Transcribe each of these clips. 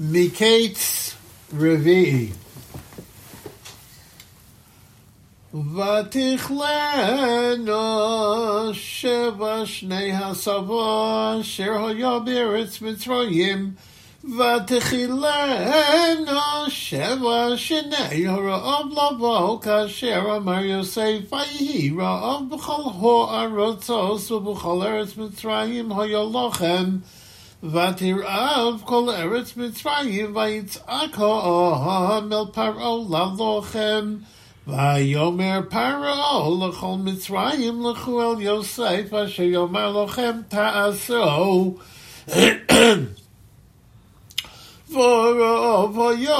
Miketz Revi'i. ותכלנו שבע שני הסבו אשר היה בארץ מצרים ותחילנו שבע שני הרעב לבוא כאשר אמר יוסף ויהי רעב בכל הארצות ובכל ארץ מצרים היה לכם ותרעב כל ארץ מצרים ויצעק העם אל פרעה ללוחם ויאמר פרעה לכל מצרים לכו אל יוסף אשר יאמר לכם תעשו ורעב היה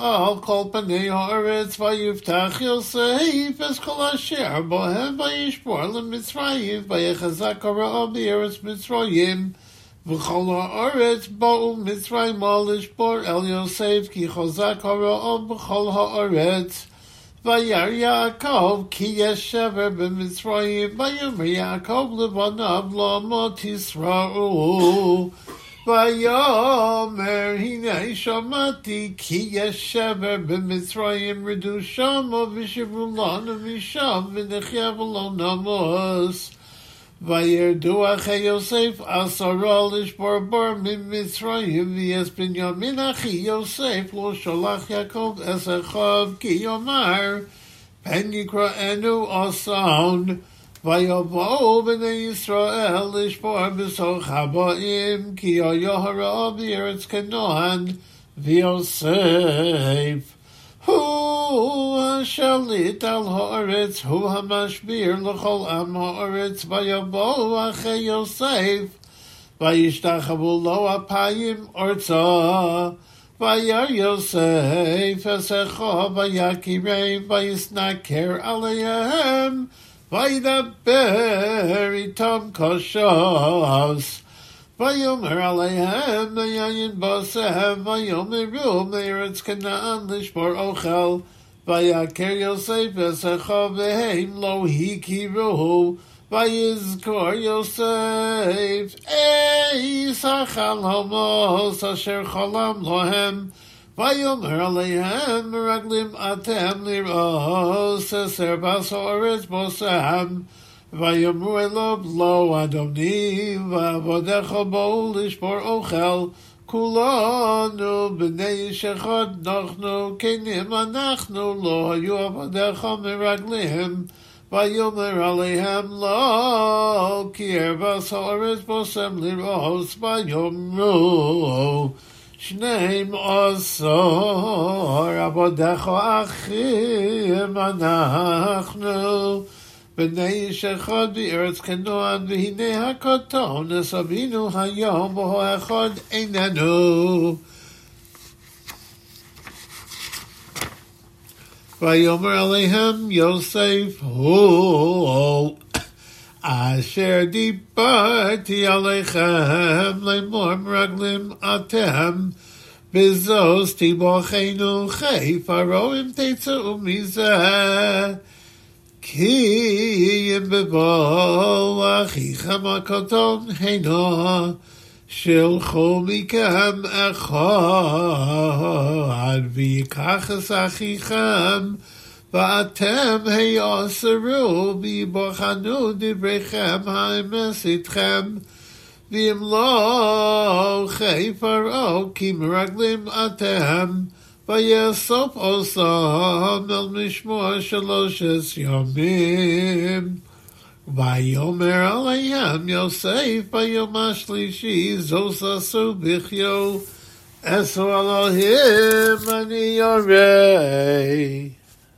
על כל פני הארץ ויפתח יוסף את כל אשר בהם וישבור למצרים ויחזק הרעב בארץ מצרים וכל הארץ באו מצרימה לשבור אל יוסף כי חזק הרעב בכל הארץ. וירא יעקב כי יש שבר במצרים ויאמר יעקב לבניו למה תשרעו. ויאמר הנה שמעתי כי יש שבר במצרים רדו שמה ושברו לנו משם ונחיה ולא נמוס וירדו אחי יוסף עשרה לשבור בור ממצרים ויס בנימין אחי יוסף לא שלח יעקב אס אחיו כי יאמר פן יקראנו אסון ויבואו בני ישראל לשבור בסוך הבאים כי היה הרע בארץ כנען ויוסף הוא השליט על הארץ, הוא המשביר לכל עם הארץ, ויבואו אחרי יוסף, וישתחוו לו אפיים ארצה. וירא יוסף אסכו ויקירם ויסנקר עליהם וידבר איתם קשוס ויאמר עליהם ויין בוסם ויאמרו מארץ כנען לשבור אוכל ויקר יוסף אסכו והם לא הכירוהו ויזכור יוסף איס החלומות אשר חלם להם ויאמר עליהם מרגלים אתם לראות אסר בסורת בוסם ויאמרו אליו לא אדוני ועבודך בואו לשבור אוכל כולנו בני איש אחד אנחנו כנים אנחנו לא היו עבדיך מרגליהם ויאמר עליהם לא כי ארבס הארץ בושם לרעוס ויאמרו שנים עשור עבדיך אחים אנחנו בני אחד בארץ כנוען, והנה הקטון נסבינו היום, בו האחד איננו. ויאמר עליהם יוסף הוא אשר דיברתי עליכם לאמור מרגלים אתם בזוז תיבוכנו חיף הרואים תצאו מזה כי אם בבוא אחיכם הקטון הינו שלחו מכם אחד ויקח את אחיכם ואתם היאסרו ויבחנו דבריכם האמס איתכם. ואם לא חי פרעה כי מרגלים אתם ויאסוף עושם אל משמוע שלושת ימים. ויאמר עליהם יוסף ביום השלישי זו ששו בחיו עשו אלוהים אני יורה